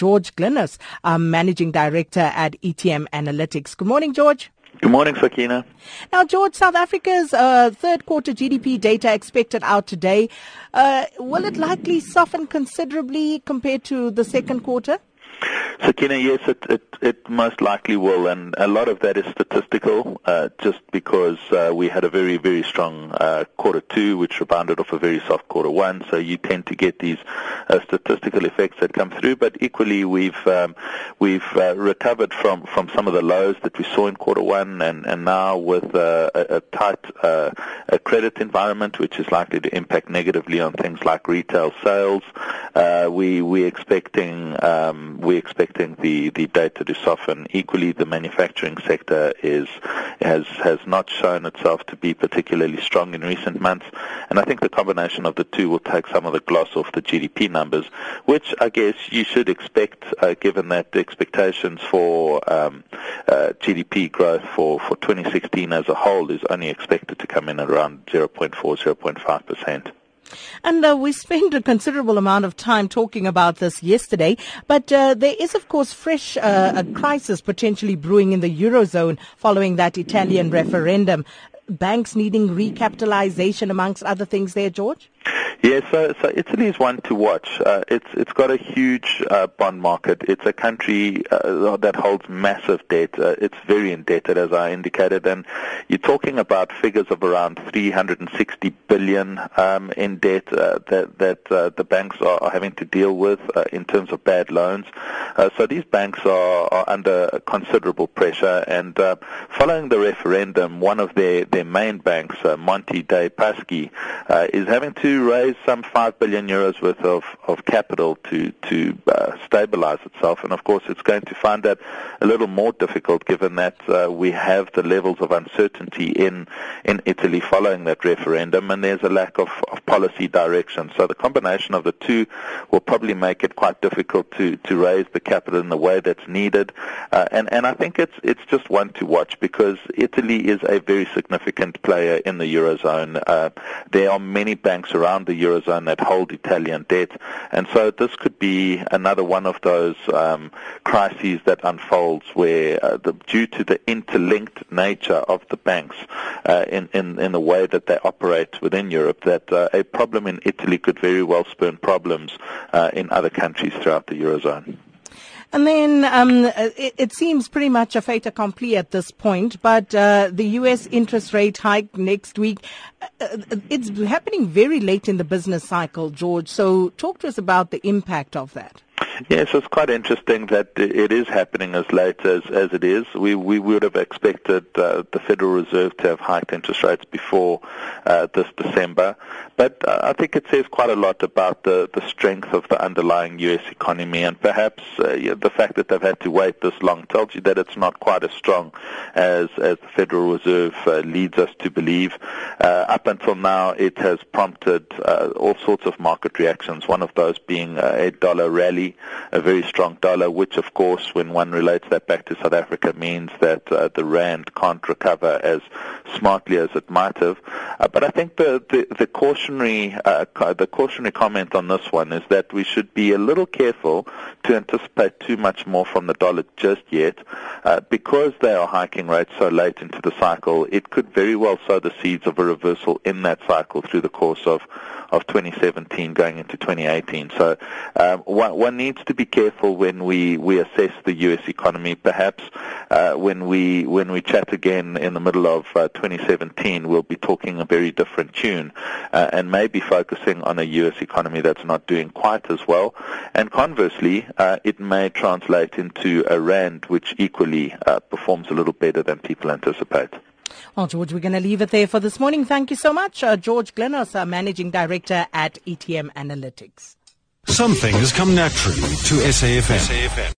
George Glynos, um, Managing Director at ETM Analytics. Good morning, George. Good morning, Sakina. Now, George, South Africa's uh, third quarter GDP data expected out today. Uh, will it likely soften considerably compared to the second quarter? Sakina, yes, it, it, it most likely will, and a lot of that is statistical, uh, just because uh, we had a very, very strong uh, quarter two, which rebounded off a very soft quarter one, so you tend to get these uh, statistical effects that come through, but equally we've um, we've uh, recovered from, from some of the lows that we saw in quarter one, and, and now with uh, a, a tight a credit environment, which is likely to impact negatively on things like retail sales, we're expecting um, we're expecting the, the data to soften. Equally, the manufacturing sector is has has not shown itself to be particularly strong in recent months, and I think the combination of the two will take some of the gloss off the GDP numbers, which I guess you should expect, uh, given that the expectations for um, uh, GDP growth for, for 2016 as a whole is only expected to come in at around 0.4, 0.5 percent. And uh, we spent a considerable amount of time talking about this yesterday, but uh, there is, of course, fresh uh, a crisis potentially brewing in the Eurozone following that Italian referendum. Banks needing recapitalization, amongst other things there, George? Yes, so, so Italy is one to watch. Uh, it's it's got a huge uh, bond market. It's a country uh, that holds massive debt. Uh, it's very indebted, as I indicated, and you're talking about figures of around 360 billion um, in debt uh, that that uh, the banks are, are, having to deal with in terms of bad loans. so these banks are, are, under considerable pressure, and following the referendum, one of their, their main banks, Monte dei Paschi, is having to raise some 5 billion euros worth of, of capital to, to uh, stabilize itself. And of course, it's going to find that a little more difficult given that uh, we have the levels of uncertainty in, in Italy following that referendum and there's a lack of, of policy direction. So the combination of the two will probably make it quite difficult to, to raise the capital in the way that's needed. Uh, and, and I think it's, it's just one to watch because Italy is a very significant player in the Eurozone. Uh, there are many banks around the Eurozone that hold Italian debt. And so this could be another one of those um, crises that unfolds where, uh, the, due to the interlinked nature of the banks uh, in, in, in the way that they operate within Europe, that uh, a problem in Italy could very well spurn problems uh, in other countries throughout the Eurozone. And then um, it, it, seems pretty much a fait accompli at this point, but uh, the U.S. interest rate hike next week, uh, uh, it's happening very late in the business cycle, George. So talk to us about the impact of that. Yes, it's quite interesting that it is happening as late as, as it is. We, we would have expected uh, the Federal Reserve to have hiked interest rates before uh, this December. But uh, I think it says quite a lot about the, the strength of the underlying U.S. economy and perhaps uh, yeah, the fact that they've had to wait this long tells you that it's not quite as strong as, as the Federal Reserve uh, leads us to believe. Uh, up until now, it has prompted all sorts of market reactions, one of those being a dollar rally a very strong dollar, which of course, when one relates that back to South Africa, means that uh, the rand can't recover as smartly as it might have. Uh, but I think the the, the cautionary uh, the cautionary comment on this one is that we should be a little careful to anticipate too much more from the dollar just yet, uh, because they are hiking rates so late into the cycle. It could very well sow the seeds of a reversal in that cycle through the course of of 2017 going into 2018. So um, one, one, needs to be careful when we, we assess the U.S. economy. Perhaps uh, when we when we chat again in the middle of uh, 2017, we'll be talking a very different tune uh, and maybe focusing on a U.S. economy that's not doing quite as well. And conversely, uh, it may translate into a rand which equally uh, performs a little better than people anticipate. Well, George, we're going to leave it there for this morning. Thank you so much. Uh, George Glynos, uh, Managing Director at ETM Analytics. Some things come naturally to SAFM. SAFM.